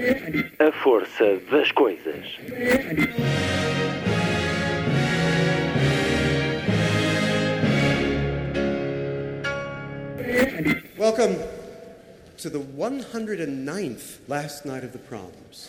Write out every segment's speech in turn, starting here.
A força das coisas. Welcome to the 109th last night of the proms.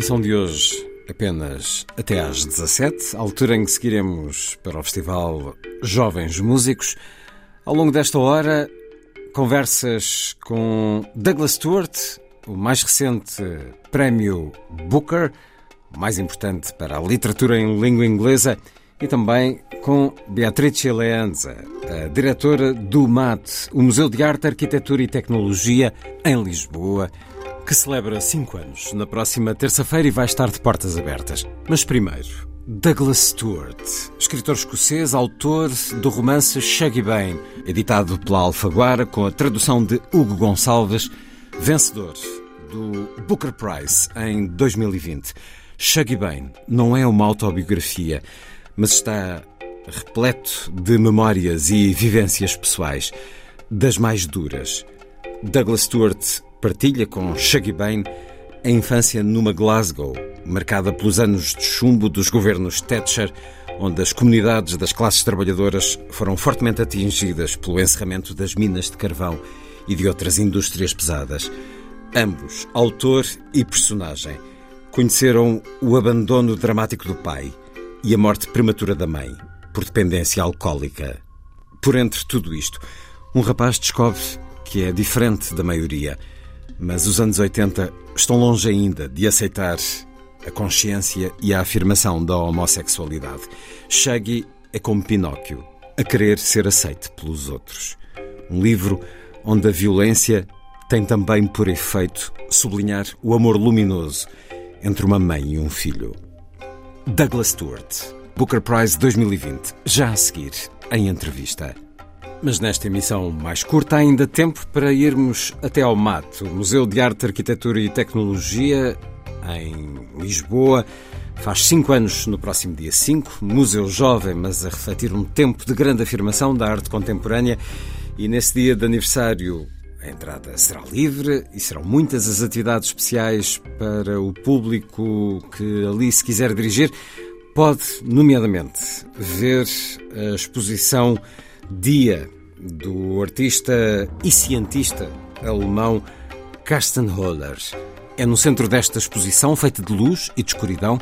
Emissão de hoje apenas até às 17, altura em que seguiremos para o Festival Jovens Músicos. Ao longo desta hora, conversas com Douglas Stewart, o mais recente prémio Booker, o mais importante para a literatura em língua inglesa, e também com Beatrice Leanza, a diretora do MAT, o Museu de Arte, Arquitetura e Tecnologia, em Lisboa que celebra 5 anos na próxima terça-feira e vai estar de portas abertas. Mas primeiro, Douglas Stewart, escritor escocês, autor do romance Shaggy Bane, editado pela Alfaguara com a tradução de Hugo Gonçalves, vencedor do Booker Prize em 2020. Shaggy Bane não é uma autobiografia, mas está repleto de memórias e vivências pessoais, das mais duras. Douglas Stewart partilha com Shaggy Bane a infância numa Glasgow, marcada pelos anos de chumbo dos governos Thatcher, onde as comunidades das classes trabalhadoras foram fortemente atingidas pelo encerramento das minas de carvão e de outras indústrias pesadas. Ambos, autor e personagem, conheceram o abandono dramático do pai e a morte prematura da mãe, por dependência alcoólica. Por entre tudo isto, um rapaz descobre que é diferente da maioria mas os anos 80 estão longe ainda de aceitar a consciência e a afirmação da homossexualidade. Shaggy é como Pinóquio, a querer ser aceite pelos outros. Um livro onde a violência tem também por efeito sublinhar o amor luminoso entre uma mãe e um filho. Douglas Stewart, Booker Prize 2020, já a seguir, em entrevista. Mas nesta emissão mais curta há ainda tempo para irmos até ao MAT, o Museu de Arte, Arquitetura e Tecnologia, em Lisboa. Faz cinco anos no próximo dia 5, museu jovem, mas a refletir um tempo de grande afirmação da arte contemporânea. E nesse dia de aniversário a entrada será livre e serão muitas as atividades especiais para o público que ali se quiser dirigir. Pode, nomeadamente, ver a exposição Dia do artista e cientista alemão Carsten Holler. É no centro desta exposição, feita de luz e de escuridão,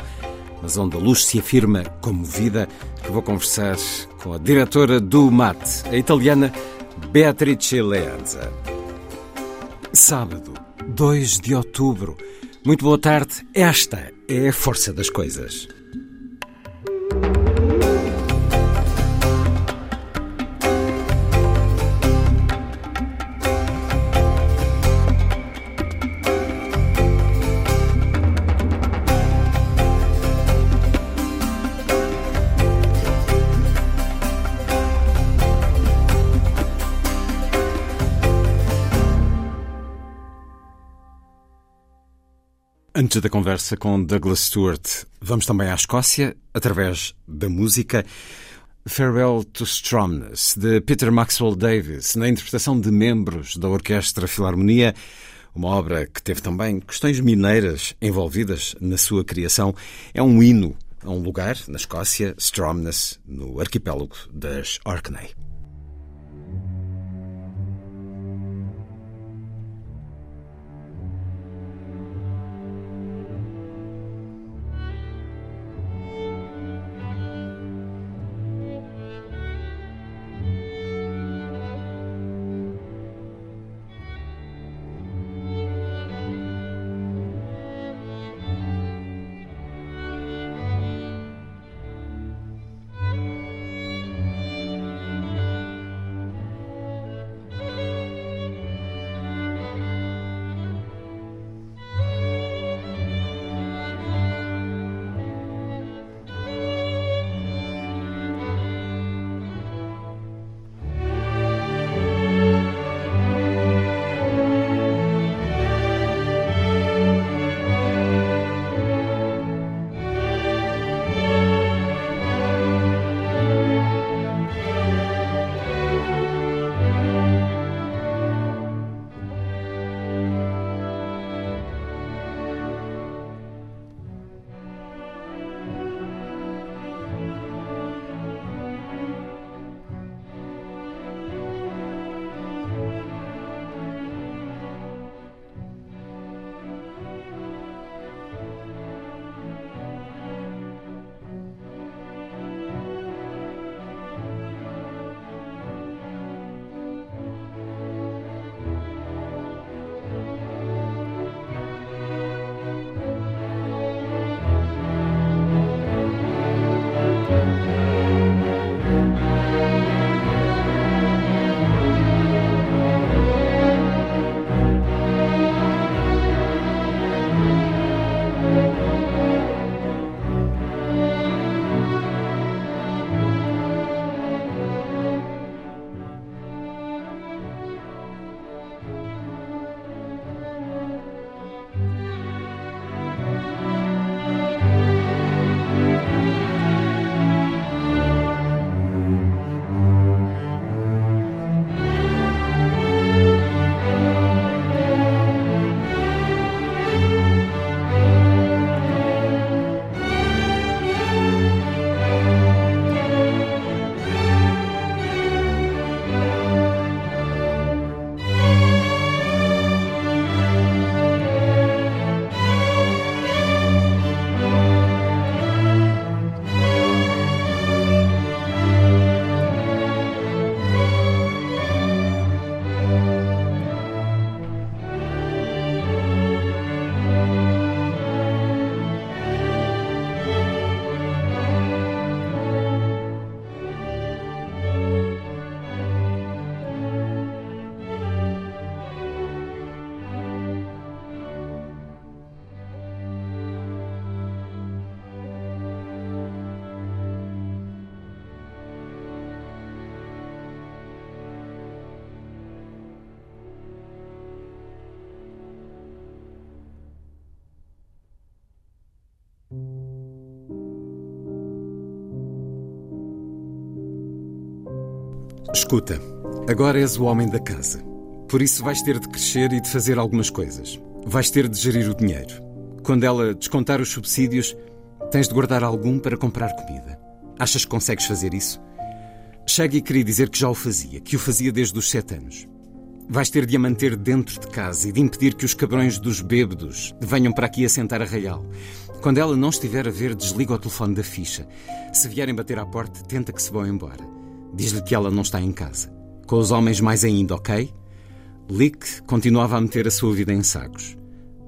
mas onde a luz se afirma como vida, que vou conversar com a diretora do MAT, a italiana Beatrice Leanza. Sábado, 2 de outubro. Muito boa tarde. Esta é a força das coisas. Antes da conversa com Douglas Stewart, vamos também à Escócia, através da música. Farewell to Stromness, de Peter Maxwell Davis, na interpretação de membros da Orquestra Filarmonia, uma obra que teve também questões mineiras envolvidas na sua criação. É um hino a um lugar, na Escócia, Stromness, no arquipélago das Orkney. Escuta, agora és o homem da casa. Por isso vais ter de crescer e de fazer algumas coisas. Vais ter de gerir o dinheiro. Quando ela descontar os subsídios, tens de guardar algum para comprar comida. Achas que consegues fazer isso? Shaggy queria dizer que já o fazia, que o fazia desde os sete anos. Vais ter de a manter dentro de casa e de impedir que os cabrões dos bêbados venham para aqui assentar a raial. Quando ela não estiver a ver, desliga o telefone da ficha. Se vierem bater à porta, tenta que se vão embora. Diz-lhe que ela não está em casa. Com os homens mais ainda, ok? Lick continuava a meter a sua vida em sacos.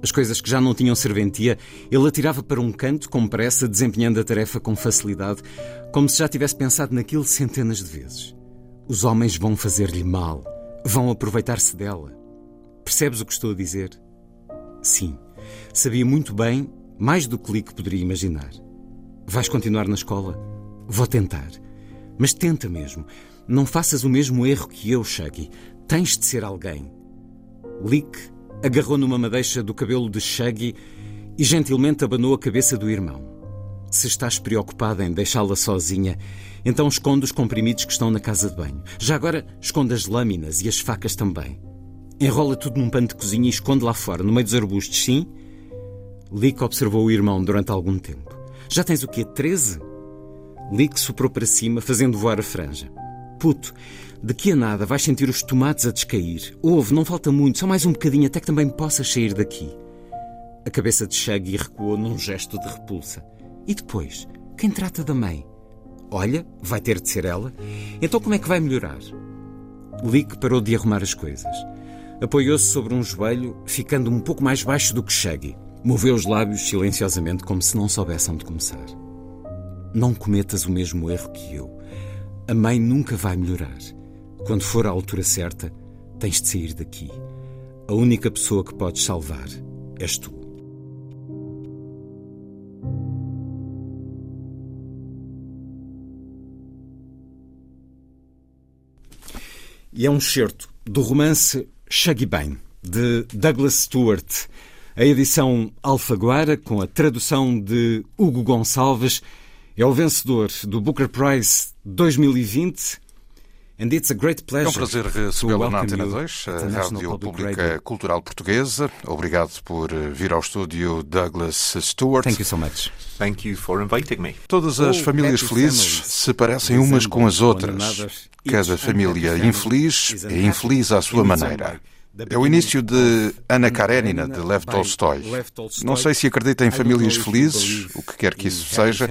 As coisas que já não tinham serventia, ele atirava para um canto com pressa, desempenhando a tarefa com facilidade, como se já tivesse pensado naquilo centenas de vezes. Os homens vão fazer-lhe mal, vão aproveitar-se dela. Percebes o que estou a dizer? Sim, sabia muito bem, mais do que Lick poderia imaginar. Vais continuar na escola? Vou tentar. Mas tenta mesmo. Não faças o mesmo erro que eu, Shaggy. Tens de ser alguém. Lick agarrou numa madeixa do cabelo de Shaggy e gentilmente abanou a cabeça do irmão. Se estás preocupada em deixá-la sozinha, então esconde os comprimidos que estão na casa de banho. Já agora, esconde as lâminas e as facas também. Enrola tudo num pano de cozinha e esconde lá fora, no meio dos arbustos, sim? Lick observou o irmão durante algum tempo. Já tens o quê? Treze? Lick soprou para cima, fazendo voar a franja. Puto, daqui a nada vais sentir os tomates a descair. Ouve, não falta muito, só mais um bocadinho até que também possas sair daqui. A cabeça de Shaggy recuou num gesto de repulsa. E depois? Quem trata da mãe? Olha, vai ter de ser ela. Então como é que vai melhorar? Lick parou de arrumar as coisas. Apoiou-se sobre um joelho, ficando um pouco mais baixo do que Shaggy. Moveu os lábios silenciosamente, como se não soubesse onde começar. Não cometas o mesmo erro que eu. A mãe nunca vai melhorar. Quando for a altura certa, tens de sair daqui. A única pessoa que podes salvar és tu. E é um excerto do romance Shaggy Bang, de Douglas Stewart. A edição Alfaguara, com a tradução de Hugo Gonçalves, é o vencedor do Booker Prize 2020. And it's a great pleasure é um prazer recebê-lo na Antena 2, a Rádio Pública Radio. Cultural Portuguesa. Obrigado por vir ao estúdio Douglas Stewart. Thank you so much. Thank you for inviting me. Todas as oh, famílias felizes se parecem umas com as outras. Cada família infeliz é infeliz à sua maneira. É o início de Ana Karenina, de Lev Tolstói. Não sei se acredita em famílias felizes, o que quer que isso seja,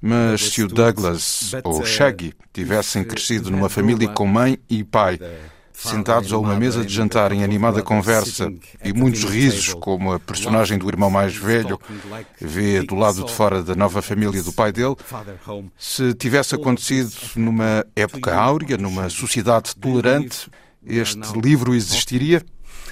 mas se o Douglas ou Shaggy tivessem crescido numa família com mãe e pai, sentados a uma mesa de jantar em animada conversa e muitos risos, como a personagem do irmão mais velho vê do lado de fora da nova família do pai dele, se tivesse acontecido numa época áurea, numa sociedade tolerante, este livro existiria?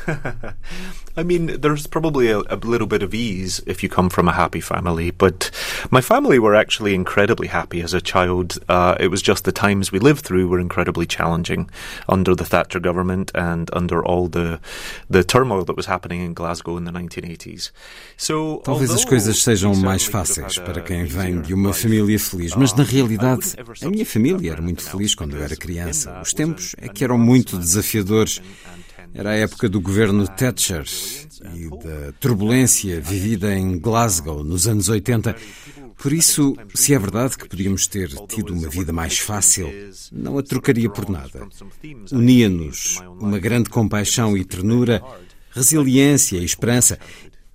I mean, there's probably a, a, little bit of ease if you come from a happy family, but my family were actually incredibly happy as a child. Uh, it was just the times we lived through were incredibly challenging under the Thatcher government and under all the the turmoil that was happening in Glasgow in the 1980s. So, Talvez as coisas sejam mais fáceis para quem vem de uma família feliz, mas na realidade a minha família era muito feliz quando eu era criança. Os tempos é que eram muito desafiadores. Era a época do governo Thatcher e da turbulência vivida em Glasgow nos anos 80. Por isso, se é verdade que podíamos ter tido uma vida mais fácil, não a trocaria por nada. Unia-nos uma grande compaixão e ternura, resiliência e esperança,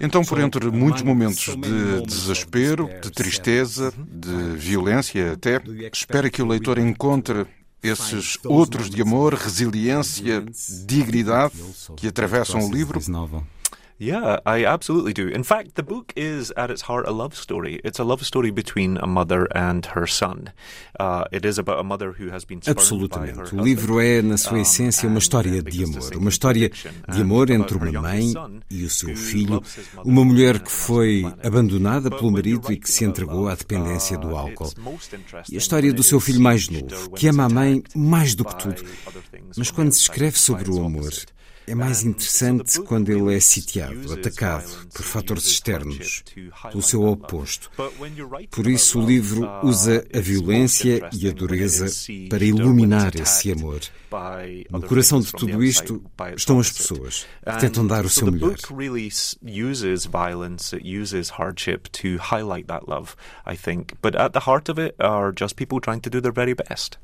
Então, por entre muitos momentos de desespero, de tristeza, de violência até, espera que o leitor encontre esses outros de amor, resiliência, dignidade que atravessam o livro? Yeah, I absolutely do. In fact, the book is at its heart a love story. It's a love story between a mother and her son. Uh, it is about a mother who has been Absolutamente. O livro é, na sua essência, uma história de amor. Uma história de amor entre uma mãe e o seu filho. Uma mulher que foi abandonada pelo marido e que se entregou à dependência do álcool. E a história do seu filho mais novo, que ama a mãe mais do que tudo. Mas quando se escreve sobre o amor, é mais interessante quando ele é sitiado, atacado por fatores externos, pelo seu oposto. Por isso, o livro usa a violência e a dureza para iluminar esse amor. No coração de tudo isto estão as pessoas que tentam dar o seu melhor. But at the heart of it are just people trying to do their very best.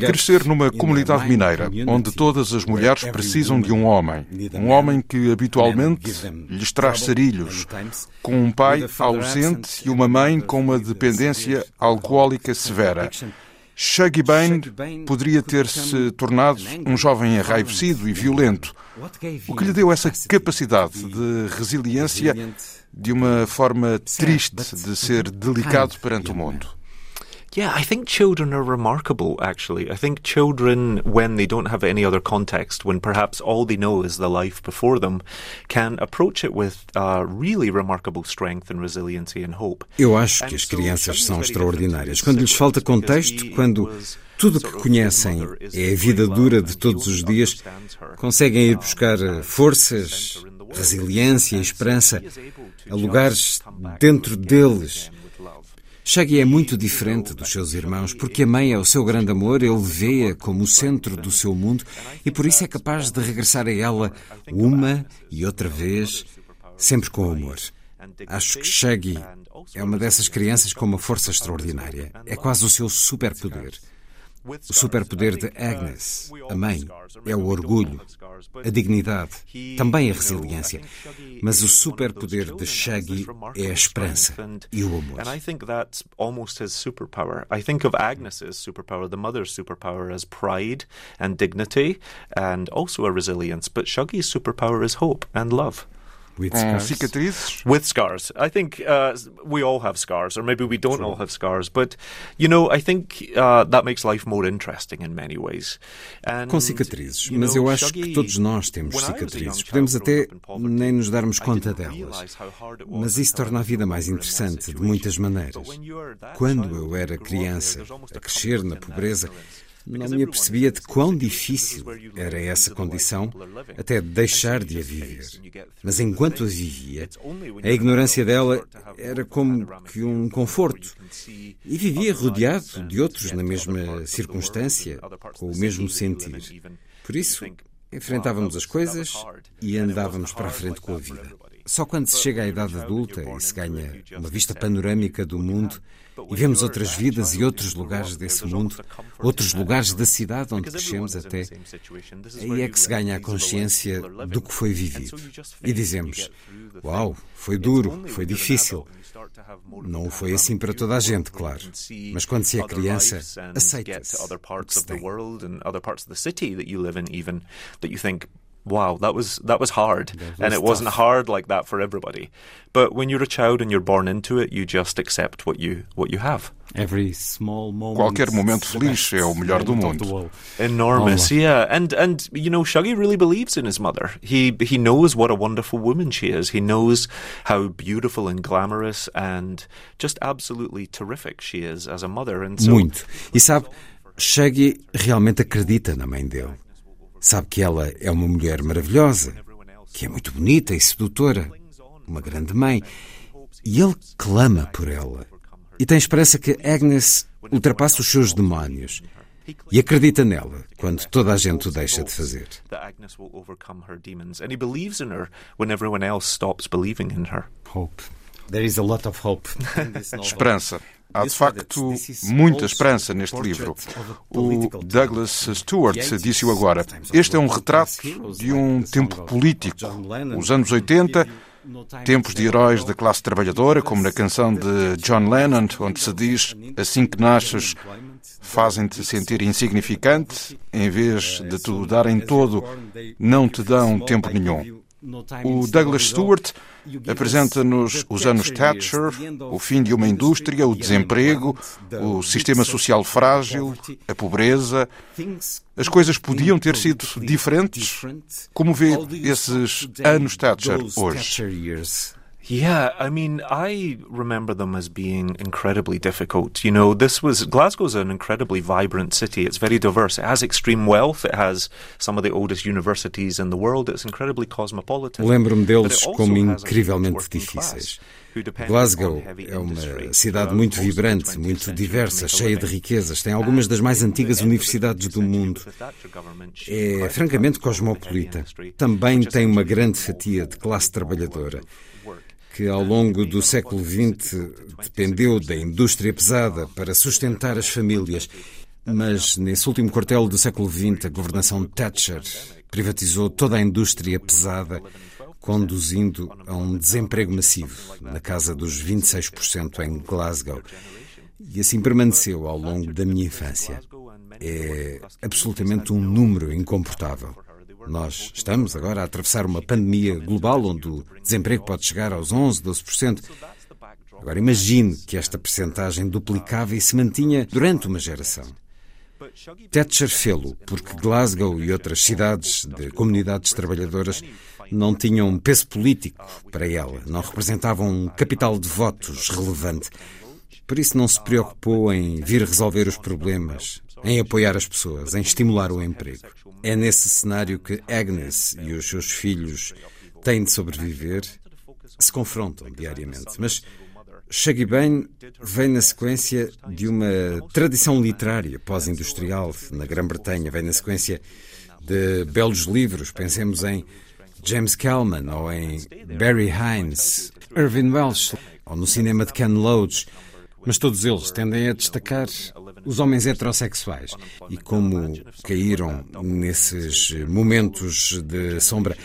Crescer numa comunidade mineira, onde todas as mulheres precisam de um homem, um homem que habitualmente lhes traz sarilhos, com um pai ausente e uma mãe com uma dependência alcoólica severa. Shaggy Bane poderia ter-se tornado um jovem enraivecido e violento, o que lhe deu essa capacidade de resiliência de uma forma triste de ser delicado perante o mundo. Yeah, I think children are remarkable, actually. I think children, when they don't have any other context, when perhaps all they know is the life before them, can approach it with uh, really remarkable strength and resiliency and hope. Eu acho que as crianças são extraordinárias. Quando lhes falta contexto, quando tudo o que conhecem é a vida dura de todos os dias, conseguem ir buscar forças, resiliência e esperança a lugares dentro deles Shaggy é muito diferente dos seus irmãos porque a mãe é o seu grande amor, ele vê-a como o centro do seu mundo e por isso é capaz de regressar a ela uma e outra vez, sempre com amor. Acho que Shaggy é uma dessas crianças com uma força extraordinária. É quase o seu superpoder. O superpoder de Agnes, a mãe, é o orgulho, a dignidade, também a resiliência. Mas o superpoder de Shaggy é a esperança e o amor. And I think that's almost his superpower. I think of Agnes's superpower, the mother's superpower, as pride and dignity and also a resilience. But Shaggy's superpower is hope and love. With scars? cicatrizes? With scars. I think uh, we all have scars, or maybe we don't all have scars. But, you know, I think uh, that makes life more interesting in many ways. And, Com cicatrizes. Mas eu acho que todos nós temos cicatrizes. Podemos até nem nos darmos conta delas. Mas isso torna a vida mais interessante de muitas maneiras. Quando eu era criança, a crescer na pobreza, não me apercebia de quão difícil era essa condição até deixar de a viver. Mas enquanto a vivia, a ignorância dela era como que um conforto. E vivia rodeado de outros na mesma circunstância, com o mesmo sentir. Por isso, enfrentávamos as coisas e andávamos para a frente com a vida. Só quando se chega à idade adulta e se ganha uma vista panorâmica do mundo e vemos outras vidas e outros lugares desse mundo, outros lugares da cidade onde crescemos até, aí é que se ganha a consciência do que foi vivido. E dizemos: Uau, foi duro, foi difícil. Não foi assim para toda a gente, claro. Mas quando se é criança, aceita-se o que se tem. wow, that was that was hard, was and it tough. wasn't hard like that for everybody. But when you're a child and you're born into it, you just accept what you what you have. Every small moment. Qualquer momento feliz é o melhor do mundo. Enormous, yeah. And and you know, Shuggy really believes in his mother. He he knows what a wonderful woman she is. He knows how beautiful and glamorous and just absolutely terrific she is as a mother. And so, Muito. E sabe, Shaggy realmente acredita na mãe dele. Sabe que ela é uma mulher maravilhosa, que é muito bonita e sedutora, uma grande mãe, e ele clama por ela. E tem esperança que Agnes ultrapasse os seus demónios. E acredita nela quando toda a gente o deixa de fazer. Hope. There is a lot of hope. Esperança. Há de facto muita esperança neste livro. O Douglas Stewart disse-o agora. Este é um retrato de um tempo político. Os anos 80, tempos de heróis da classe trabalhadora, como na canção de John Lennon, onde se diz: Assim que nasces, fazem-te sentir insignificante, em vez de te darem todo, não te dão tempo nenhum. O Douglas Stewart apresenta-nos os anos Thatcher, o fim de uma indústria, o desemprego, o sistema social frágil, a pobreza. As coisas podiam ter sido diferentes? Como vê esses anos Thatcher hoje? Yeah, I mean, I remember them as being incredibly difficult. You know, this was Glasgow's an incredibly vibrant city. It's very diverse. It has extreme wealth. It has some of the oldest universities in the world. It's incredibly cosmopolitan. Lembro-me deles como incrivelmente difíceis. Glasgow é uma cidade muito vibrante, muito diversa, cheia de riquezas. Tem algumas das mais antigas universidades do mundo. É francamente cosmopolita. Também tem uma grande fatia de classe trabalhadora que ao longo do século XX dependeu da indústria pesada para sustentar as famílias. Mas nesse último quartel do século XX, a governação Thatcher privatizou toda a indústria pesada, conduzindo a um desemprego massivo, na casa dos 26% em Glasgow. E assim permaneceu ao longo da minha infância. É absolutamente um número incomportável. Nós estamos agora a atravessar uma pandemia global onde o desemprego pode chegar aos 11, 12%. Agora imagine que esta percentagem duplicava e se mantinha durante uma geração. Thatcher fê-lo porque Glasgow e outras cidades de comunidades trabalhadoras não tinham peso político para ela, não representavam um capital de votos relevante. Por isso não se preocupou em vir resolver os problemas, em apoiar as pessoas, em estimular o emprego. É nesse cenário que Agnes e os seus filhos têm de sobreviver, se confrontam diariamente. Mas Shaggy Bane vem na sequência de uma tradição literária pós-industrial na Grã-Bretanha, vem na sequência de belos livros, pensemos em James Kelman ou em Barry Hines, Irving Welsh ou no cinema de Ken Loach, mas todos eles tendem a destacar os homens heterossexuais. E como caíram nesses momentos de sombra.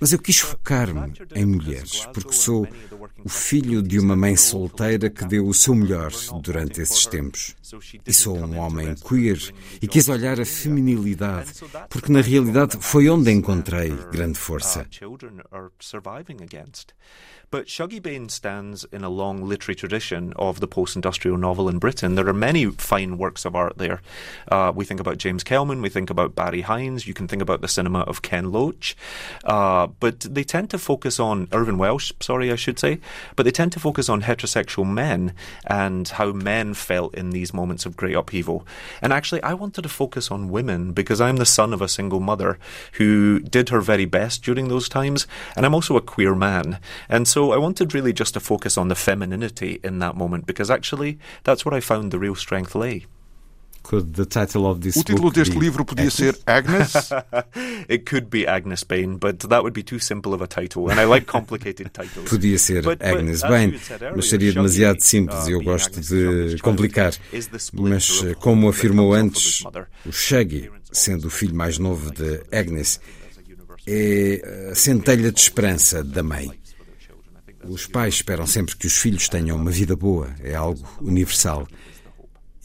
Mas eu quis focar-me em mulheres, porque sou o filho de uma mãe solteira que deu o seu melhor durante esses tempos. E sou um homem queer e quis olhar a feminilidade, porque na realidade foi onde encontrei grande força. But Shuggy Bain stands in a long literary tradition of the post industrial novel in Britain. There are many fine works of art there. Uh, we think about James Kelman, we think about Barry Hines, you can think about the cinema of Ken Loach. Uh, but they tend to focus on, Irvin Welsh, sorry, I should say, but they tend to focus on heterosexual men and how men felt in these moments of great upheaval. And actually, I wanted to focus on women because I'm the son of a single mother who did her very best during those times, and I'm also a queer man. And so so I wanted really just to focus on the femininity in that moment because actually that's where I found the real strength lay. Could the title of this o título deste livro podia ser Agnes? it could be Agnes Bain, but that would be too simple of a title, and I like complicated titles. Podia ser but, Agnes but, Bain, mas seria demasiado simples e eu gosto de complicar. Mas, como afirmou antes, o Shaggy, sendo o filho mais novo de Agnes, é a centelha de esperança da mãe. Os pais esperam sempre que os filhos tenham uma vida boa, é algo universal.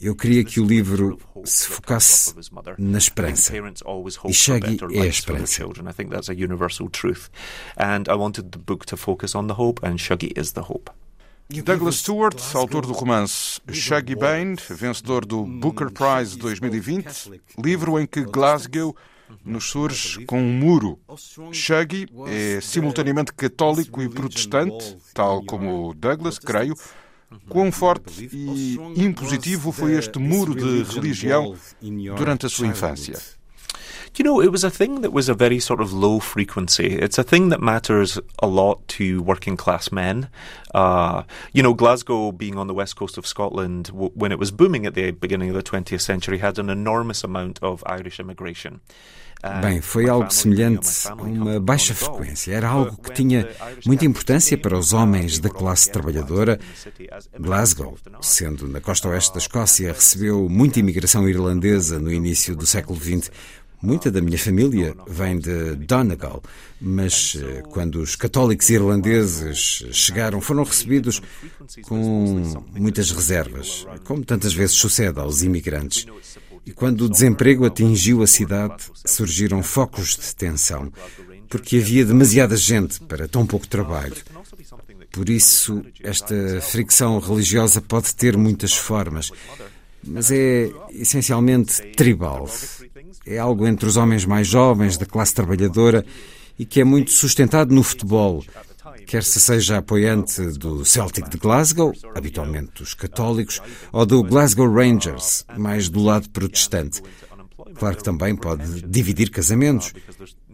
Eu queria que o livro se focasse na esperança. E Shaggy é a esperança. I think that's a universal truth. And I wanted the book to focus on the hope, and Shaggy is the hope. Douglas Stewart, autor do romance Shaggy Bane, vencedor do Booker Prize 2020, livro em que Glasgow nos surge com um muro. Shaggy é simultaneamente católico e protestante, tal como Douglas, creio. Quão forte e impositivo foi este muro de religião durante a sua infância? you know, it was a thing that was a very sort of low frequency. It's a thing that matters a lot to working class men. Uh, you know, Glasgow, being on the west coast of Scotland, w- when it was booming at the beginning of the 20th century, had an enormous amount of Irish immigration. Bem, foi algo semelhante a uma baixa frequência. Era algo que tinha muita importância para os homens da classe trabalhadora. Glasgow, sendo na costa oeste da Escócia, recebeu muita imigração irlandesa no início do século XX. Muita da minha família vem de Donegal, mas eh, quando os católicos irlandeses chegaram, foram recebidos com muitas reservas, como tantas vezes sucede aos imigrantes. E quando o desemprego atingiu a cidade, surgiram focos de tensão. porque havia demasiada gente para tão pouco trabalho. Por isso, esta fricção religiosa pode ter muitas formas, mas é essencialmente tribal. É algo entre os homens mais jovens, da classe trabalhadora, e que é muito sustentado no futebol, quer se seja apoiante do Celtic de Glasgow, habitualmente dos católicos, ou do Glasgow Rangers, mais do lado protestante. Claro que também pode dividir casamentos.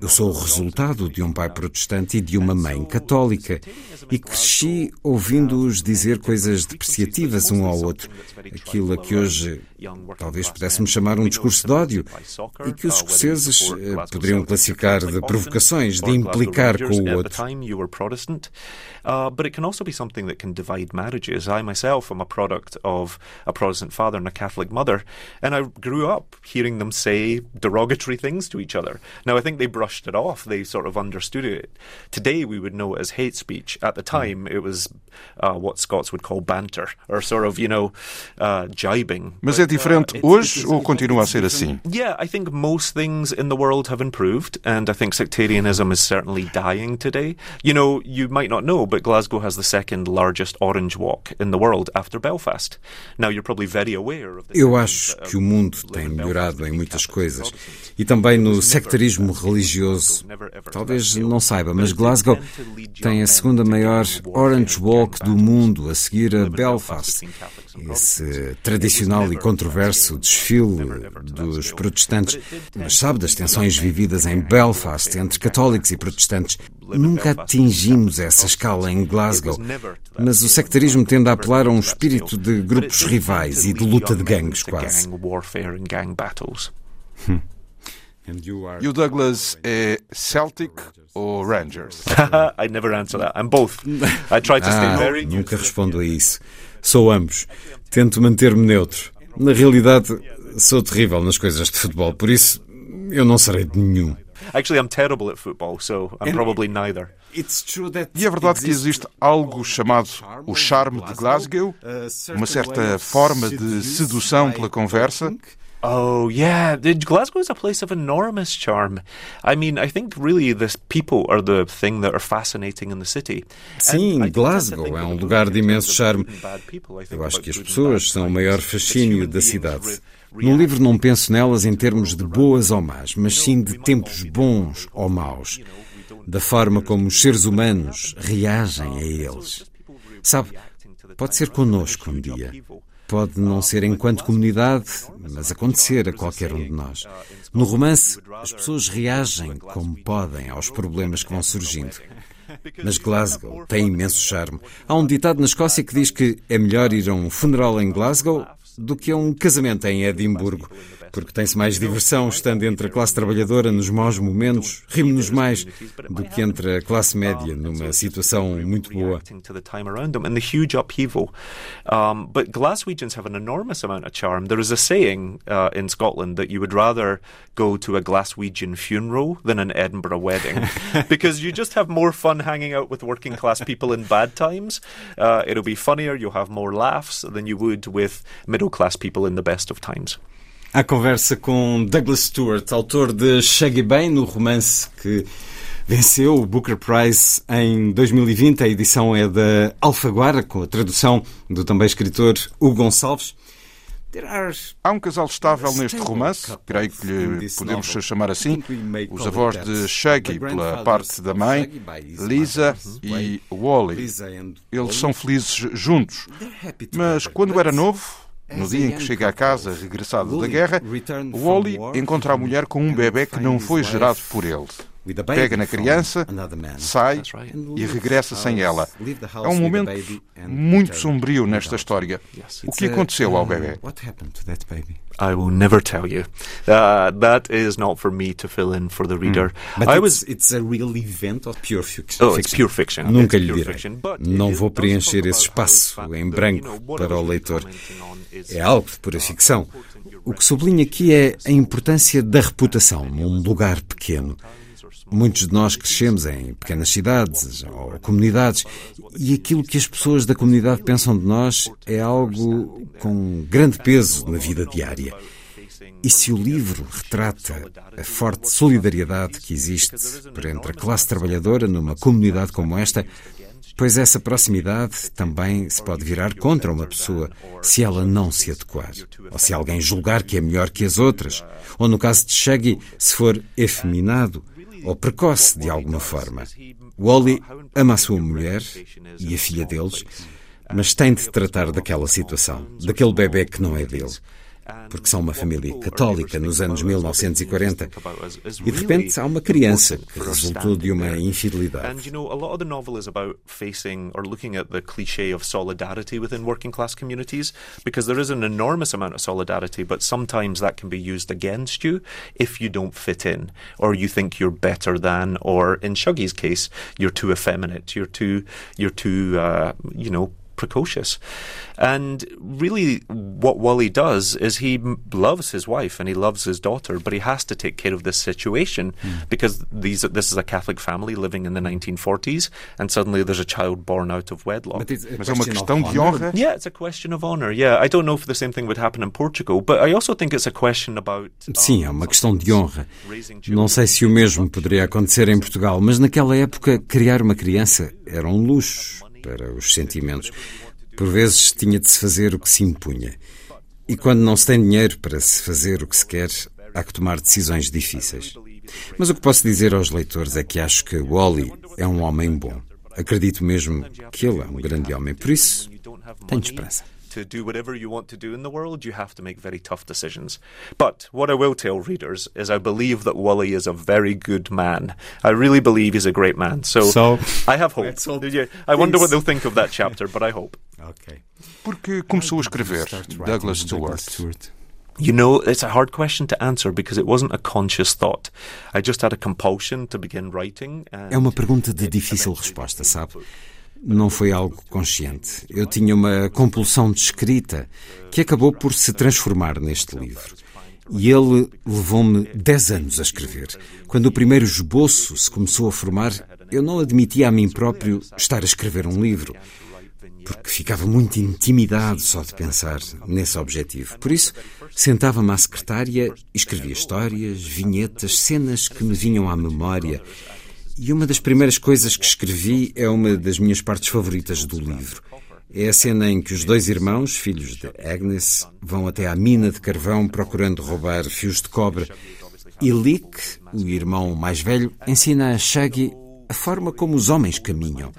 Eu sou o resultado de um pai protestante e de uma mãe católica e cresci ouvindo-os dizer coisas depreciativas um ao outro, aquilo a que hoje talvez pudéssemos chamar um discurso de ódio e que os escoceses eh, poderiam classificar de provocações, de implicar com o outro. But it can also be something that can divide marriages. I myself am a product of a Protestant father and a Catholic mother, and I grew up hearing them say derogatory things to each other. Now, I think they brushed it off, they sort of understood it. Today, we would know it as hate speech. At the time, it was uh, what Scots would call banter, or sort of, you know, uh, jibing. Mas é uh, diferente hoje ou continua a ser assim? Yeah, I think most things in the world have improved, and I think sectarianism is certainly dying today. You know, you might not know, but Glasgow has the second largest orange walk in the world after Belfast. Now you're probably very aware of Eu acho que o mundo tem melhorado em muitas coisas e também no sectarismo religioso. Talvez não saiba, mas Glasgow tem a segunda maior Orange Walk do mundo, a seguir a Belfast. Esse tradicional e controverso desfile dos protestantes, mas sabe das tensões vividas em Belfast entre católicos e protestantes. Nunca atingimos essa escala em Glasgow, mas o sectarismo tende a apelar a um espírito de grupos rivais e de luta de gangues, quase. Hum. E o Douglas é Celtic ou Rangers? I never answer that. I'm both. I try to stay ah, very Nunca respondo a isso. Sou ambos. Tento manter-me neutro. Na realidade, sou terrível nas coisas de futebol, por isso eu não serei de nenhum. Actually, I'm terrible at football, so I'm probably neither. E é verdade que existe algo chamado o charme de Glasgow, uma certa forma de sedução pela conversa. Oh yeah, Glasgow is a place of enormous charm. I mean, I think really the people are the thing that are fascinating in the city. Sim, Glasgow é um lugar de imenso charme. Eu acho que as pessoas são o maior fascínio da cidade. No livro não penso nelas em termos de boas ou más, mas sim de tempos bons ou maus, da forma como os seres humanos reagem a eles. Sabe, pode ser connosco um dia. Pode não ser enquanto comunidade, mas acontecer a qualquer um de nós. No romance, as pessoas reagem como podem aos problemas que vão surgindo. Mas Glasgow tem imenso charme. Há um ditado na Escócia que diz que é melhor ir a um funeral em Glasgow do que a um casamento em Edimburgo porque tem-se mais diversão estando entre a classe trabalhadora nos maus momentos, rimos-nos mais do que entre a classe média numa situação muito boa. But Glaswegians have an enormous amount of charm. There is a saying uh, in Scotland that you would rather go to a Glaswegian funeral than an Edinburgh wedding because you just have more fun hanging out with working class people in bad times. Uh, it'll be funnier, you'll have more laughs than you would with middle class people in the best of times. A conversa com Douglas Stewart, autor de Chegue Bem, no romance que venceu o Booker Prize em 2020. A edição é da Alfaguara, com a tradução do também escritor Hugo Gonçalves. Há um casal estável neste romance, creio que lhe podemos chamar assim. Os avós de Shaggy, pela parte da mãe, Lisa e Wally. Eles são felizes juntos. Mas quando era novo, no dia em que chega à casa, regressado da guerra, Wally encontra a mulher com um bebê que não foi gerado por ele. Pega na criança, sai e regressa sem ela. É um momento muito sombrio nesta história. O que aconteceu ao bebê? I will never tell you. Uh, that is not for me to fill in for the reader. Mm. But I was. It's a real event of pure fiction. Oh, it's pure fiction. Nunca lhe direi. Não vou preencher esse espaço em branco para o leitor. É algo de pura ficção. O que sublinho aqui é a importância da reputação num lugar pequeno. Muitos de nós crescemos em pequenas cidades ou comunidades e aquilo que as pessoas da comunidade pensam de nós é algo com grande peso na vida diária. E se o livro retrata a forte solidariedade que existe por entre a classe trabalhadora numa comunidade como esta, pois essa proximidade também se pode virar contra uma pessoa se ela não se adequar, ou se alguém julgar que é melhor que as outras, ou no caso de Shaggy, se for efeminado ou precoce de alguma forma. Wally ama a sua mulher e a filha deles, mas tem de tratar daquela situação, daquele bebê que não é dele porque são uma família católica nos anos 1940. E de repente há uma criança que resultou de uma infidelidade. And you know, a lot of the novel is about facing or looking at the cliché of solidarity within working class communities because there is an enormous amount of solidarity, but sometimes that can be used against you if you don't fit in or you think you're better than, or in Shuggy's case, you're too effeminate, you're too, you're too, uh, you know, precocious. And really, what Wally does is he loves his wife and he loves his daughter, but he has to take care of this situation mm. because these this is a Catholic family living in the 1940s, and suddenly there's a child born out of wedlock. But it's a question of honor. Yeah, it's a question of honor. Yeah, I don't know if the same thing would happen in Portugal, but I also think it's a question about. Um, Sim, é uma questão de honra. Não sei se o mesmo poderia acontecer em Portugal, mas naquela época criar uma criança era um luxo para os sentimentos. Por vezes tinha de se fazer o que se impunha. E quando não se tem dinheiro para se fazer o que se quer, há que tomar decisões difíceis. Mas o que posso dizer aos leitores é que acho que Wally é um homem bom. Acredito mesmo que ele é um grande homem. Por isso, tenho esperança. To do whatever you want to do in the world, you have to make very tough decisions. But what I will tell readers is I believe that Wally is a very good man. I really believe he's a great man. So, so I have hope. I wonder what they'll think of that chapter, but I hope. Okay. Porque começou a escrever Douglas Stewart? You know, it's a hard question to answer because it wasn't a conscious thought. I just had a compulsion to begin writing. É uma pergunta de difícil resposta, sabe? Não foi algo consciente. Eu tinha uma compulsão de escrita que acabou por se transformar neste livro. E ele levou-me dez anos a escrever. Quando o primeiro esboço se começou a formar, eu não admitia a mim próprio estar a escrever um livro, porque ficava muito intimidado só de pensar nesse objetivo. Por isso, sentava-me à secretária e escrevia histórias, vinhetas, cenas que me vinham à memória e uma das primeiras coisas que escrevi é uma das minhas partes favoritas do livro. É a cena em que os dois irmãos, filhos de Agnes, vão até à mina de carvão procurando roubar fios de cobre. E Lick, o irmão mais velho, ensina a Shaggy a forma como os homens caminham,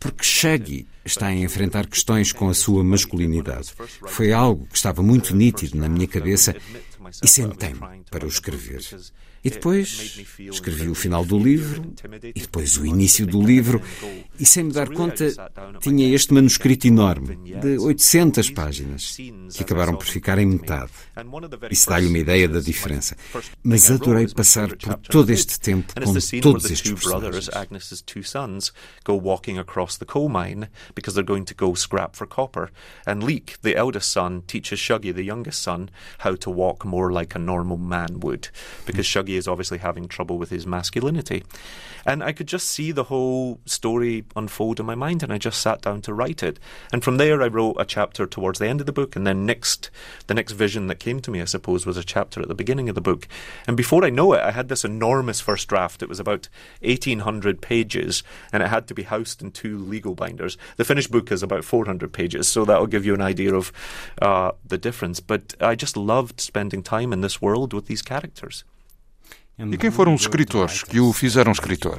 porque Shaggy está a enfrentar questões com a sua masculinidade. Foi algo que estava muito nítido na minha cabeça e sentei-me para o escrever. E depois escrevi o final do livro, e depois o início do livro, e sem me dar conta, tinha este manuscrito enorme, de 800 páginas, que acabaram por ficar em metade. Isso dá-lhe uma ideia da diferença. Mas adorei passar por todo este tempo com todos estes personagens. Go walking across the coal mine because they're going to go scrap for copper. And Leek, the eldest son, teaches Shuggy, the youngest son, how to walk more like a normal man would. Because Shuggy is obviously having trouble with his masculinity. And I could just see the whole story unfold in my mind, and I just sat down to write it. And from there, I wrote a chapter towards the end of the book, and then next, the next vision that came to me, I suppose, was a chapter at the beginning of the book. And before I know it, I had this enormous first draft. It was about 1,800 pages, and it had to be housed in two legal binders. The finished book is about 400 pages, so that'll give you an idea of uh, the difference. But I just loved spending time in this world with these characters. E quem foram os escritores que o fizeram escritor?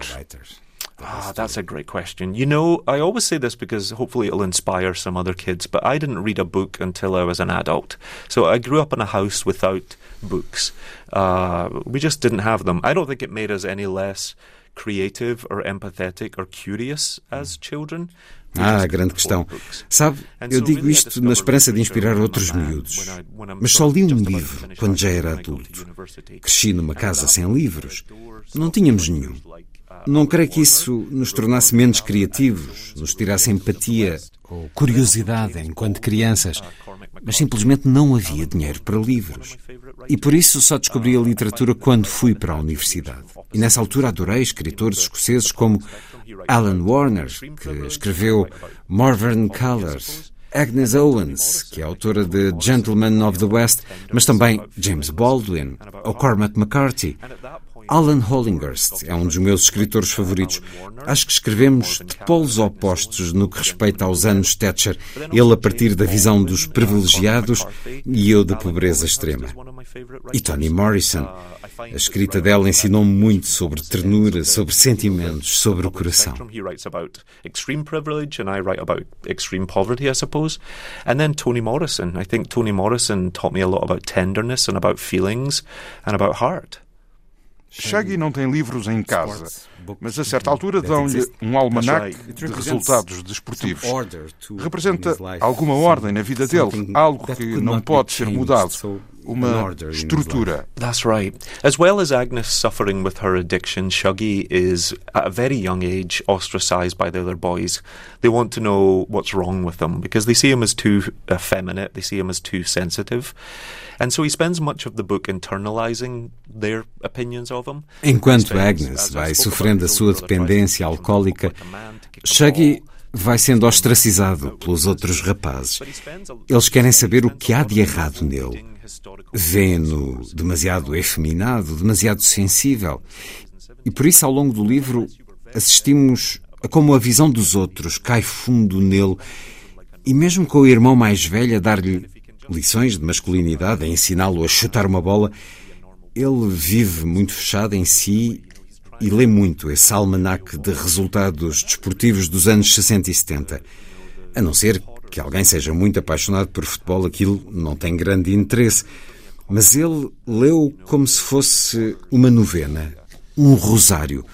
Ah, that's a great question. You know, I always say this because hopefully it'll inspire some other kids, but I didn't read a book until I was an adult. So I grew up in a house without books. Uh, we just didn't have them. I don't think it made us any less creative or empathetic or curious as children. Ah, grande questão. Sabe, eu digo isto na esperança de inspirar outros miúdos. Mas só li um livro quando já era adulto. Cresci numa casa sem livros. Não tínhamos nenhum. Não creio que isso nos tornasse menos criativos, nos tirasse empatia ou curiosidade enquanto crianças, mas simplesmente não havia dinheiro para livros. E por isso só descobri a literatura quando fui para a universidade. E nessa altura adorei escritores escoceses como Alan Warner, que escreveu Morvern Colours, Agnes Owens, que é autora de Gentlemen of the West, mas também James Baldwin ou Cormac McCarthy. Alan Hollingworth é um dos meus escritores favoritos. Acho que escrevemos de polos opostos no que respeita aos anos Thatcher, ele a partir da visão dos privilegiados e eu da pobreza extrema. E Toni Morrison. A escrita dela ensinou-me muito sobre ternura, sobre sentimentos, sobre o coração. Toni Morrison. I think Toni Morrison taught me a lot about tenderness and about feelings and about heart. Shaggy não tem livros em casa, mas a certa altura dão-lhe um almanac de resultados desportivos. Representa alguma ordem na vida dele, algo que não pode ser mudado. uma estrutura. That's right. As well as Agnes suffering with her addiction, Shuggy is at a very young age ostracized by the other boys. They want to know what's wrong with him because they see him as too effeminate, they see him as too sensitive. And so he spends much of the book internalizing their opinions of him. Enquanto Agnes vai sofrendo a sua dependência alcoólica, Shuggy vai sendo ostracizado pelos outros rapazes. Eles querem saber o que há de errado nele. Vê-no demasiado efeminado, demasiado sensível. E por isso, ao longo do livro, assistimos a como a visão dos outros cai fundo nele, e mesmo com o irmão mais velho a dar-lhe lições de masculinidade, a ensiná-lo a chutar uma bola, ele vive muito fechado em si e lê muito esse almanac de resultados desportivos dos anos 60 e 70. A não ser que alguém seja muito apaixonado por futebol, aquilo não tem grande interesse. Mas ele leu como se fosse uma novena, um rosário,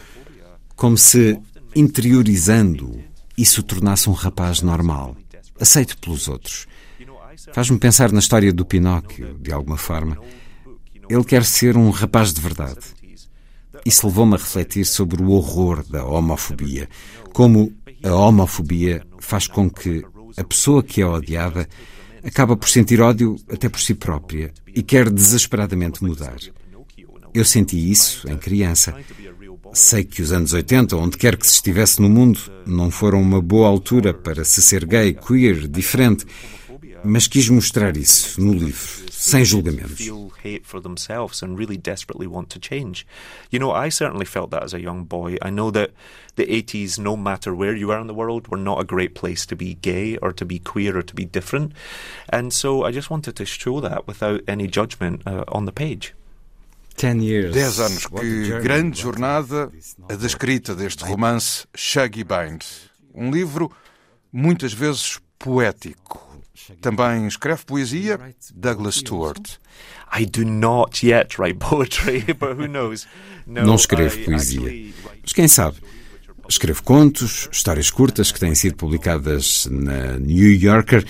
como se interiorizando isso tornasse um rapaz normal, aceito pelos outros. Faz-me pensar na história do Pinóquio, de alguma forma. Ele quer ser um rapaz de verdade. Isso levou-me a refletir sobre o horror da homofobia, como a homofobia faz com que a pessoa que é odiada acaba por sentir ódio até por si própria e quer desesperadamente mudar. Eu senti isso em criança. Sei que os anos 80, onde quer que se estivesse no mundo, não foram uma boa altura para se ser gay, queer, diferente, mas quis mostrar isso no livro sem julgamentos. Feel hate for themselves and really desperately want to change. You know, I certainly felt that as a young boy. I know that the 80s, no matter where you are in the world, were not a great place to be gay or to be queer or to be different. And so I just wanted to show that without any judgment uh, on the page. Dez anos, que grande jornada a descrita deste romance Shaggy Bind. Um livro muitas vezes poético, também escreve poesia, Douglas Stewart. I do not yet write poetry, but who knows? No, Não escrevo poesia, mas quem sabe? Escrevo contos, histórias curtas que têm sido publicadas na New Yorker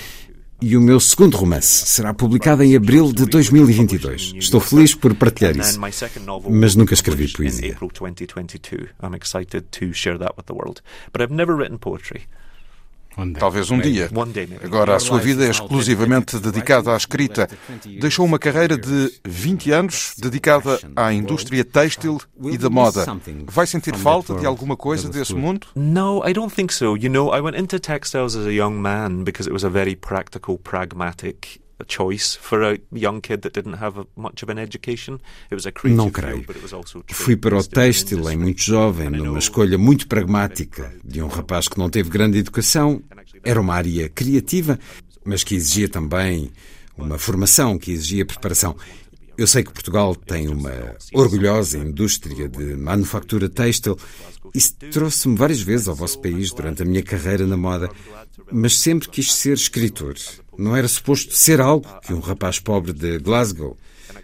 e o meu segundo romance será publicado em abril de 2022. Estou feliz por partilhar isso, mas nunca escrevi poesia. Talvez um dia. Agora, a sua vida é exclusivamente dedicada à escrita. Deixou uma carreira de 20 anos dedicada à indústria têxtil e da moda. Vai sentir falta de alguma coisa desse mundo? No, I don't think so. You know, I went into textiles as a young man because it was a very practical, pragmatic choice for a young kid that didn't have much of an education. It was a Não creio. Fui para o têxtil em muito jovem, numa escolha muito pragmática de um rapaz que não teve grande educação. Era uma área criativa, mas que exigia também uma formação, que exigia preparação. Eu sei que Portugal tem uma orgulhosa indústria de manufatura têxtil. Isso trouxe-me várias vezes ao vosso país durante a minha carreira na moda, mas sempre quis ser escritor. Não era suposto ser algo que um rapaz pobre de Glasgow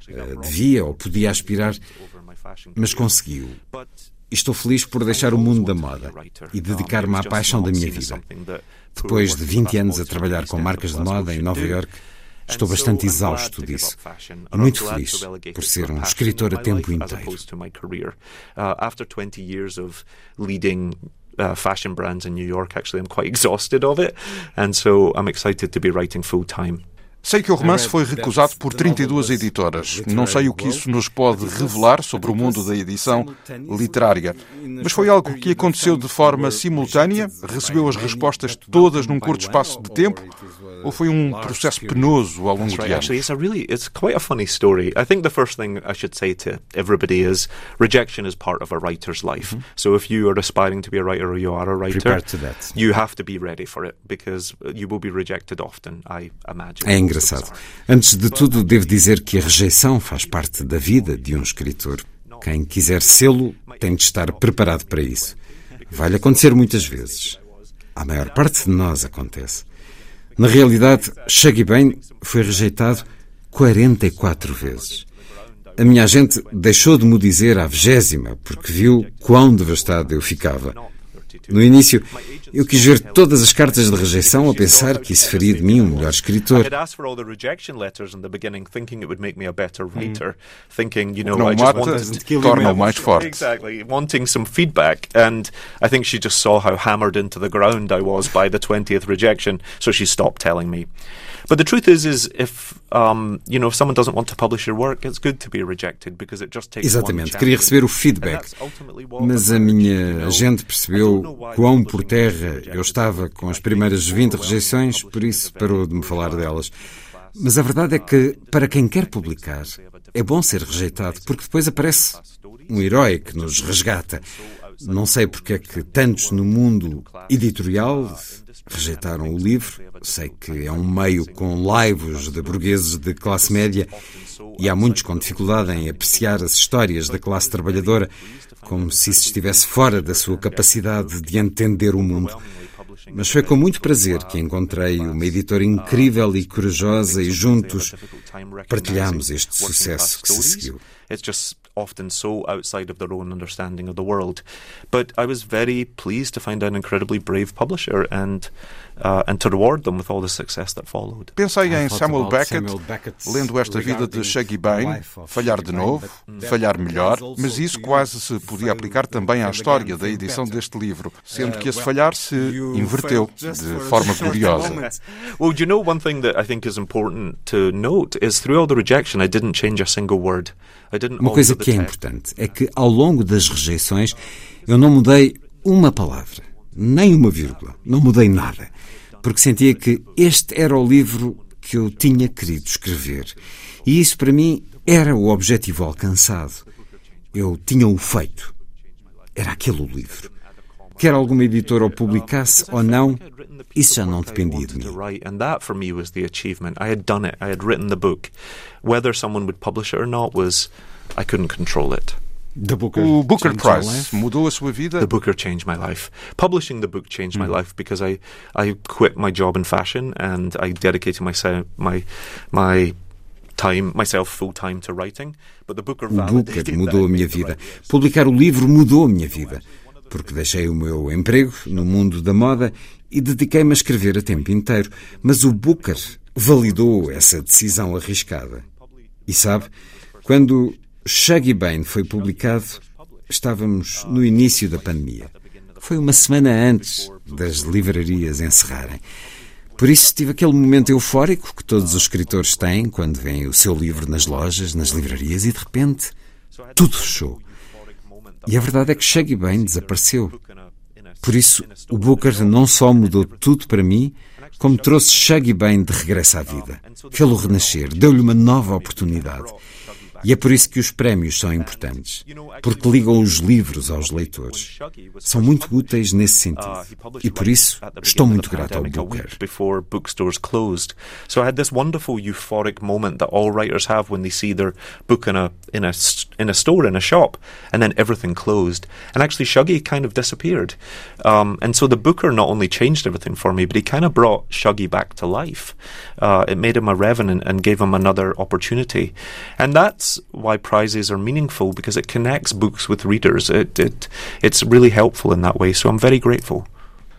uh, devia ou podia aspirar, mas conseguiu. Estou feliz por deixar o mundo da moda e dedicar-me à paixão da minha vida. Depois de 20 anos a trabalhar com marcas de moda em Nova York, estou bastante exausto disso e muito feliz por ser um escritor a tempo inteiro. uh, fashion brands in New York, actually, I'm quite exhausted of it. And so I'm excited to be writing full time. Sei que o romance foi recusado por 32 editoras. Não sei o que isso nos pode revelar sobre o mundo da edição literária. Mas foi algo que aconteceu de forma simultânea? Recebeu as respostas todas num curto espaço de tempo? Ou foi um processo penoso ao longo de anos? Actually, it's a really, it's quite a funny story. I think the first thing I should say to everybody is rejection is part of a writer's life. Mm -hmm. So if you are aspiring to be a writer or you are a writer, you have to be ready for it because you will be rejected often, I imagine. É engraçado. Antes de tudo, devo dizer que a rejeição faz parte da vida de um escritor. Quem quiser sê-lo tem de estar preparado para isso. Vai-lhe acontecer muitas vezes. A maior parte de nós acontece. Na realidade, Shaggy Bane foi rejeitado 44 vezes. A minha agente deixou de me dizer à vigésima porque viu quão devastado eu ficava. No início, eu quis ver todas as cartas de rejeição a pensar que isso faria de mim um melhor escritor. Não mata, torna-o mais forte. Exactly, wanting some feedback, and I think she just saw how hammered into the ground I was by the 20th rejection, so she stopped telling me. But the truth is, is if um, you know if someone doesn't want to publish your work, it's good to be rejected because it just takes Exatamente, queria receber o feedback, mas a minha agente percebeu quão por terra eu estava com as primeiras 20 rejeições, por isso parou de me falar delas. Mas a verdade é que para quem quer publicar é bom ser rejeitado, porque depois aparece um herói que nos resgata. Não sei porque é que tantos no mundo editorial rejeitaram o livro. Sei que é um meio com laivos de burgueses de classe média e há muitos com dificuldade em apreciar as histórias da classe trabalhadora, como se isso estivesse fora da sua capacidade de entender o mundo. Mas foi com muito prazer que encontrei uma editora incrível e corajosa e juntos partilhamos este sucesso que se seguiu. Often so outside of their own understanding of the world. But I was very pleased to find an incredibly brave publisher and uh, and to reward them with all the success that followed. Pensei em Samuel Beckett, lendo esta vida de Shaggy Bane, falhar de novo, falhar melhor, mas isso quase se podia aplicar também à história da edição deste livro, sendo que esse falhar se inverteu de forma gloriosa. Well, you know one thing that I think is important to note is through all the rejection I didn't change a single word. Uma coisa que é importante é que ao longo das rejeições eu não mudei uma palavra, nem uma vírgula, não mudei nada, porque sentia que este era o livro que eu tinha querido escrever. E isso para mim era o objetivo alcançado. Eu tinha o feito. Era aquele o livro. Quer alguma editora o publicasse ou não, isso já não dependia de mim. Booker o Booker Prize mudou a sua vida? The Booker changed my life. Publishing the book changed my hmm. life because I I quit my job in fashion and I dedicated myself my my time myself full time to writing. But the Booker, o Booker mudou a minha vida. Publicar o livro mudou a minha vida porque deixei o meu emprego no mundo da moda e dediquei-me a escrever a tempo inteiro. Mas o Booker validou essa decisão arriscada. E sabe, quando Shaggy Bane foi publicado, estávamos no início da pandemia. Foi uma semana antes das livrarias encerrarem. Por isso tive aquele momento eufórico que todos os escritores têm quando veem o seu livro nas lojas, nas livrarias e de repente tudo fechou. E a verdade é que Shaggy Bane desapareceu. Por isso, o Booker não só mudou tudo para mim, como trouxe Shaggy Bane de regresso à vida. Fê-lo renascer, deu-lhe uma nova oportunidade. E é por isso que os prémios são importantes, porque ligam os livros aos leitores. São muito úteis nesse sentido. E por isso estou muito grato ao Booker. So I had this wonderful euphoric moment that all writers have when they see their book in a in a in a store in a shop and then everything closed. And actually Shuggy kind of disappeared. Um, and so the Booker not only changed everything for me, but he kind of brought Shuggy back to life. Uh, it made him a revenant and gave him another opportunity. And that's that's why prizes are meaningful because it connects books with readers. It, it it's really helpful in that way. So I'm very grateful.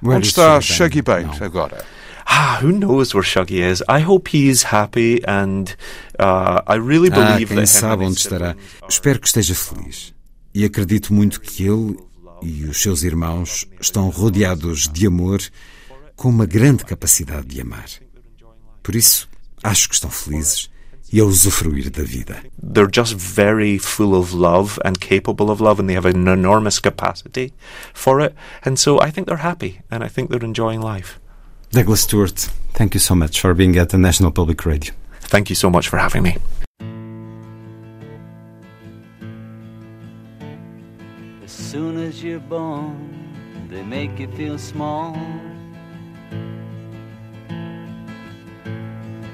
Where Onde está Shuggy Bane agora? Ah, who knows where Shuggy is? I hope he's happy and uh, I really ah, believe ah, quem sabe onde estará. Espero que esteja feliz. E acredito muito que ele e os seus irmãos estão rodeados de amor com uma grande capacidade de amar. Por isso, acho que estão felizes e a usufruir da vida. They're just very full of love and capable of love and they have an enormous capacity for it and so I think they're happy and I think they're enjoying life. Douglas Stewart, Thank you so much for being at the National Public Radio. Thank you so much for having me. As soon as you're born, they make you feel small.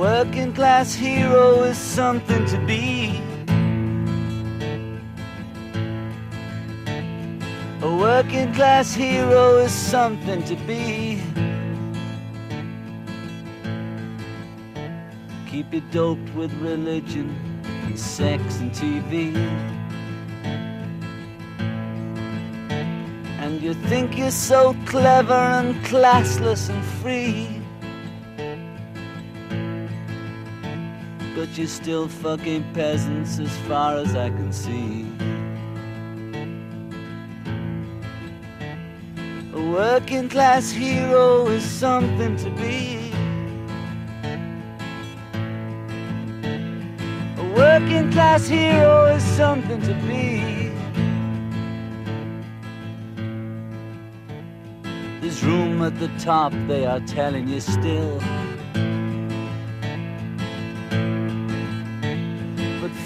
Working class hero is something to be. A working class hero is something to be. Keep you doped with religion and sex and TV. And you think you're so clever and classless and free. But you're still fucking peasants as far as I can see. A working class hero is something to be. A working class hero is something to be. There's room at the top, they are telling you still.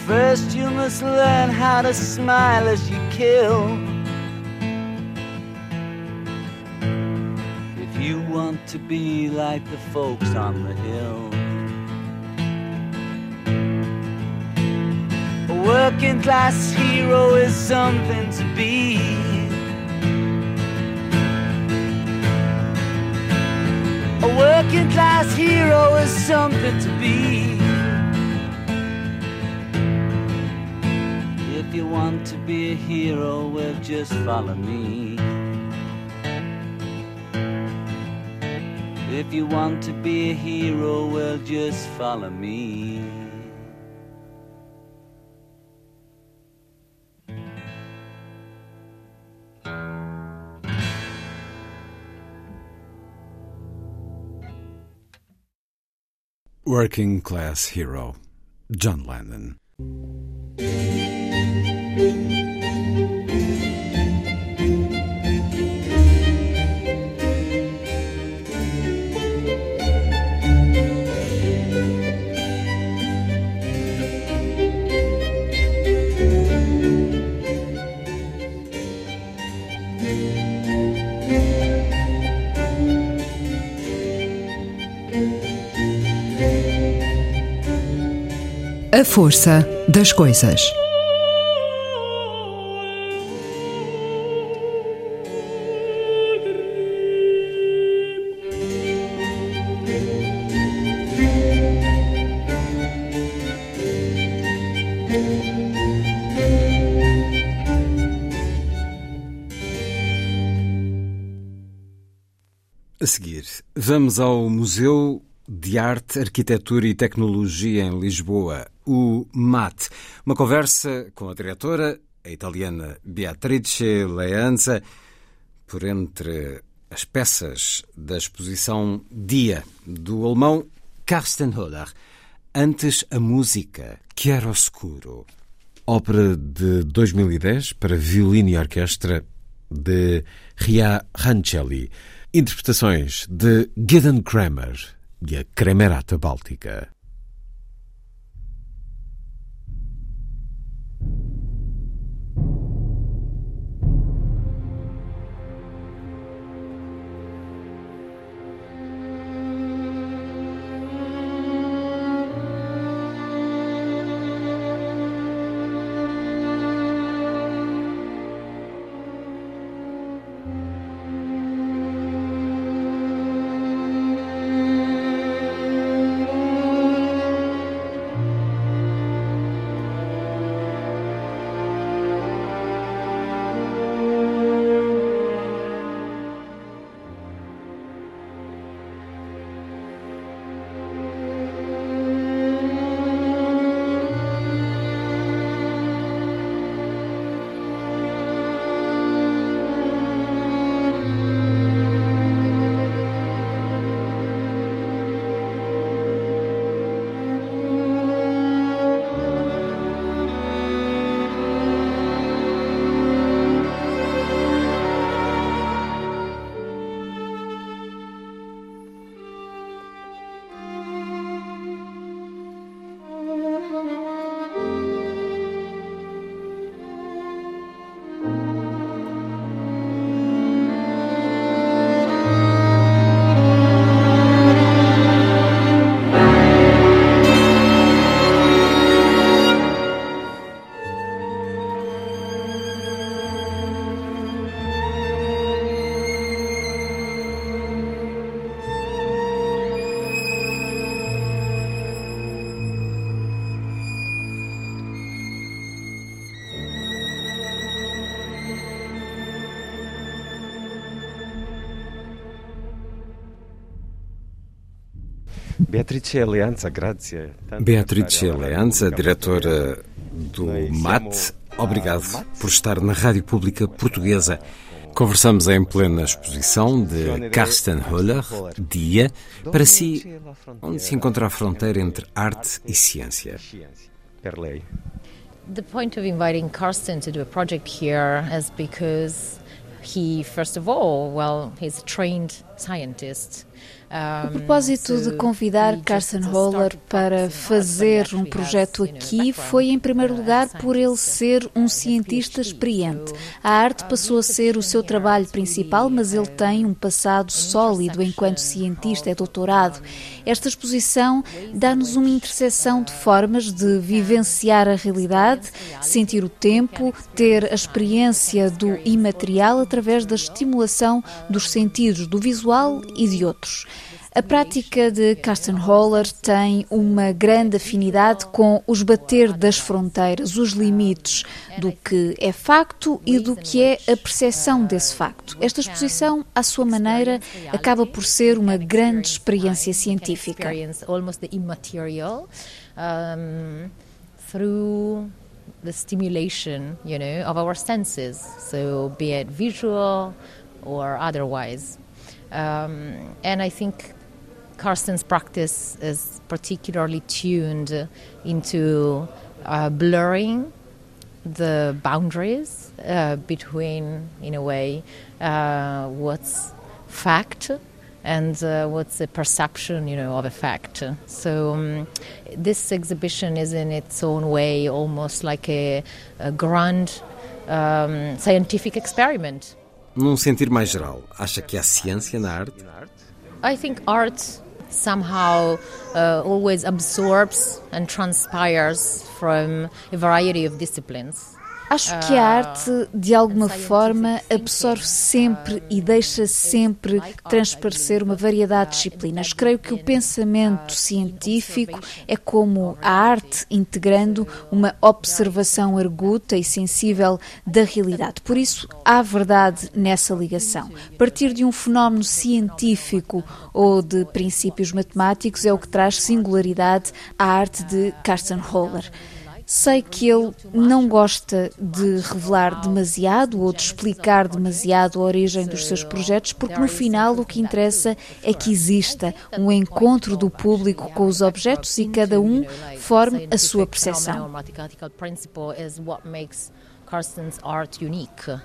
First, you must learn how to smile as you kill. If you want to be like the folks on the hill. A working class hero is something to be. A working class hero is something to be. If you want to be a hero, well, just follow me. If you want to be a hero, well, just follow me. Working Class Hero, John Lennon. A força das coisas. A seguir, vamos ao Museu de Arte, Arquitetura e Tecnologia em Lisboa, o MAT. Uma conversa com a diretora, a italiana Beatrice Leanza, por entre as peças da exposição Dia, do alemão Carsten Höller. Antes, a música Chiaroscuro, ópera de 2010 para violino e orquestra de Ria Rancelli. Interpretações de Gideon Kramer e a Kremerata Báltica. Beatrice Leanza, grazie. Beatrice Leanza, diretora do MAT, obrigado por estar na Rádio Pública Portuguesa. Conversamos em plena exposição de Carsten Höller, Dia, para si, onde se encontra a fronteira entre arte e ciência. The point of inviting Carsten to do a project here is because he, first of all, well, he's a trained scientist. O propósito de convidar Carson Holler para fazer um projeto aqui foi, em primeiro lugar, por ele ser um cientista experiente. A arte passou a ser o seu trabalho principal, mas ele tem um passado sólido enquanto cientista, é doutorado. Esta exposição dá-nos uma interseção de formas de vivenciar a realidade, sentir o tempo, ter a experiência do imaterial através da estimulação dos sentidos, do visual e de outros. A prática de Carsten Holler tem uma grande afinidade com os bater das fronteiras, os limites do que é facto e do que é a percepção desse facto. Esta exposição, à sua maneira, acaba por ser uma grande experiência científica. the stimulation, you know, of our senses, so be it visual or otherwise. Um, and I think Karsten's practice is particularly tuned into uh, blurring the boundaries uh, between, in a way, uh, what's fact and uh, what's the perception, you know, of a fact. So um, this exhibition is, in its own way, almost like a, a grand um, scientific experiment. Num sentir mais geral, acha que há ciência na arte? I think art somehow uh, always absorbs and transpires from a variety of disciplines. Acho que a arte, de alguma forma, absorve sempre e deixa sempre transparecer uma variedade de disciplinas. Creio que o pensamento científico é como a arte integrando uma observação arguta e sensível da realidade. Por isso, há verdade nessa ligação. Partir de um fenómeno científico ou de princípios matemáticos é o que traz singularidade à arte de Carsten Holler. Sei que ele não gosta de revelar demasiado ou de explicar demasiado a origem dos seus projetos, porque no final o que interessa é que exista um encontro do público com os objetos e cada um forme a sua percepção. Karsten's art unique.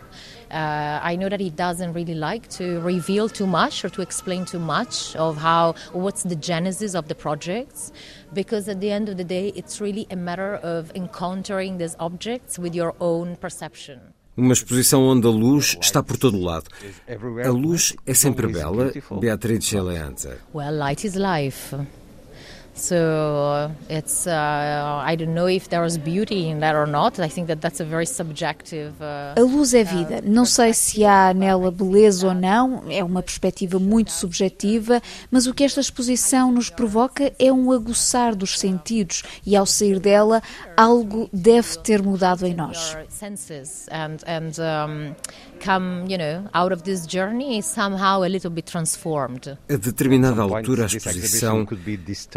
Uh, I know that he doesn't really like to reveal too much or to explain too much of how what's the genesis of the projects, because at the end of the day, it's really a matter of encountering these objects with your own perception. Uma exposição onde a luz está por todo lado. A luz é sempre bela, Beatriz Eleanza. Well, light is life. So it's uh, I don't know if there is beauty in that or not. I think that that's a very subjective. Uh, a luz é vida. Não sei se há nela beleza ou não. É uma perspectiva muito subjetiva, mas o que esta exposição nos provoca é um aguçar dos sentidos e ao sair dela algo deve ter mudado em nós. And, and, um, come, you know, out of this journey somehow a little bit transformed. A determinada altura a exposição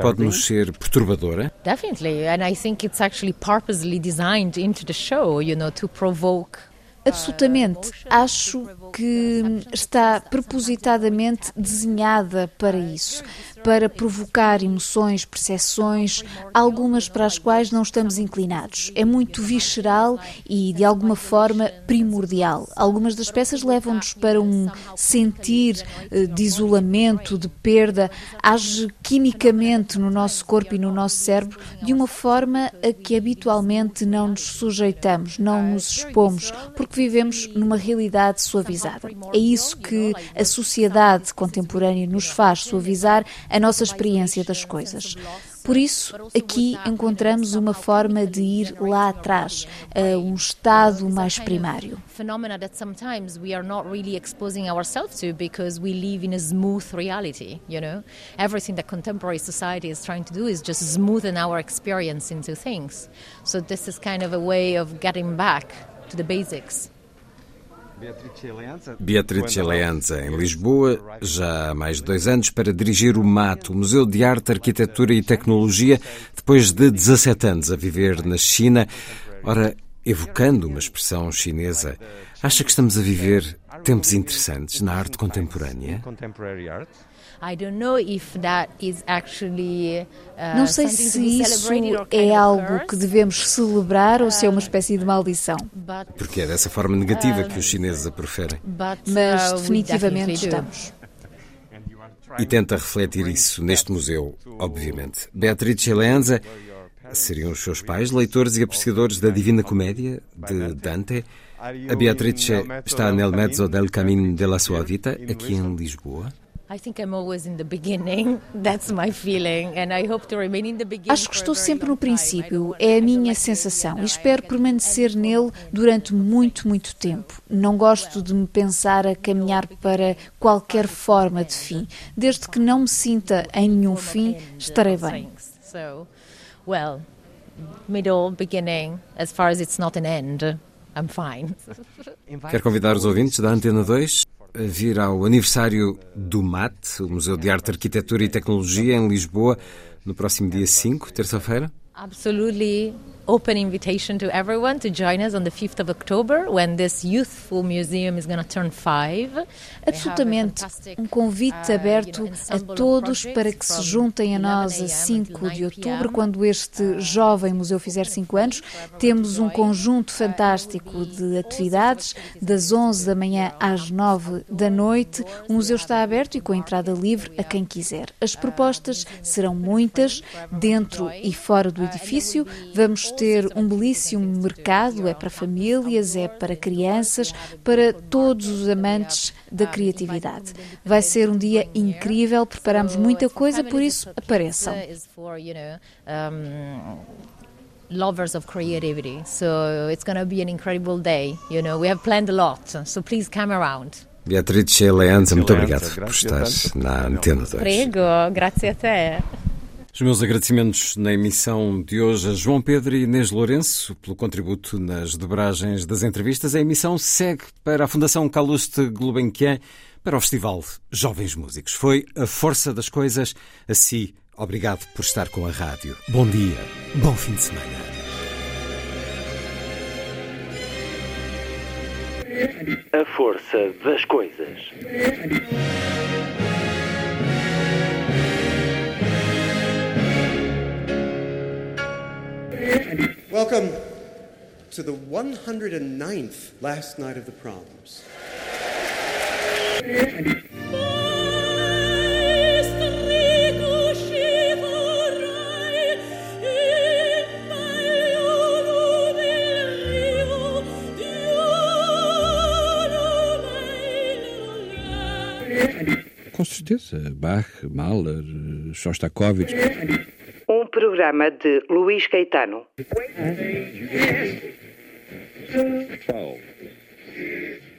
pode nos ser perturbadora? Definitely, and I think it's actually purposely designed into the show, you know, to provoke Absolutamente. Acho que está propositadamente desenhada para isso para provocar emoções, percepções, algumas para as quais não estamos inclinados. É muito visceral e, de alguma forma, primordial. Algumas das peças levam-nos para um sentir eh, de isolamento, de perda, age quimicamente no nosso corpo e no nosso cérebro de uma forma a que habitualmente não nos sujeitamos, não nos expomos, porque vivemos numa realidade suavizada. É isso que a sociedade contemporânea nos faz suavizar a nossa experiência das coisas. Por isso, aqui encontramos uma forma de ir lá atrás, a um estado mais primário. Phenomena that sometimes we are not really exposing ourselves to because we live in a smooth reality, you know? Everything that contemporary society is trying to do is just smoothen our experience into things. So this is kind of a way of getting back to the basics. Beatrice Leanza, em Lisboa, já há mais de dois anos, para dirigir o MAT, o Museu de Arte, Arquitetura e Tecnologia, depois de 17 anos a viver na China. Ora, evocando uma expressão chinesa, acha que estamos a viver tempos interessantes na arte contemporânea? Não sei se isso é algo que devemos celebrar ou se é uma espécie de maldição. Porque é dessa forma negativa que os chineses a preferem. Mas uh, definitivamente estamos. E tenta refletir isso neste museu, obviamente. Beatriz Leanza seriam os seus pais leitores e apreciadores da Divina Comédia de Dante. A Beatrice está nel mezzo del cammino della sua vita, aqui em Lisboa. Acho que estou sempre no princípio, é a minha sensação e espero permanecer nele durante muito, muito tempo. Não gosto de me pensar a caminhar para qualquer forma de fim. Desde que não me sinta em nenhum fim, estarei bem. Well, middle, beginning, as far as it's not an end, I'm fine. Quer convidar os ouvintes da Antena 2 vir ao aniversário do MAT, o Museu de Arte, Arquitetura e Tecnologia, em Lisboa, no próximo dia 5, terça-feira? Absolutely open invitation to everyone to join us on the 5th of October when this youthful museum is going to turn five. Absolutamente. Um convite uh, aberto a todos para que se juntem a nós a 5 de outubro, quando este uh, jovem museu fizer 5 anos. Temos um conjunto uh, fantástico de atividades, das 11 da manhã às 9 da noite. O museu está aberto e com entrada livre a quem quiser. As propostas serão muitas, dentro e fora do edifício. Vamos ter um belíssimo mercado, é para famílias, é para crianças, para todos os amantes da criatividade. Vai ser um dia incrível, preparamos muita coisa, por isso apareçam. lovers of creativity. So it's going to be an incredible day. You know, we have planned a lot. So please come around. Beatriz Leanza, muito obrigado por estar na Antena 2. Prego, grazie a te. Os meus agradecimentos na emissão de hoje a João Pedro e Inês Lourenço pelo contributo nas dobragens das entrevistas. A emissão segue para a Fundação Caluste Gulbenkian para o Festival Jovens Músicos. Foi a força das coisas. A si, obrigado por estar com a rádio. Bom dia, bom fim de semana. A força das coisas. Welcome to the 109th last night of the proms. Com certeza, Bach, Mahler, Shostakovich. Um programa de Luís Caetano. 12.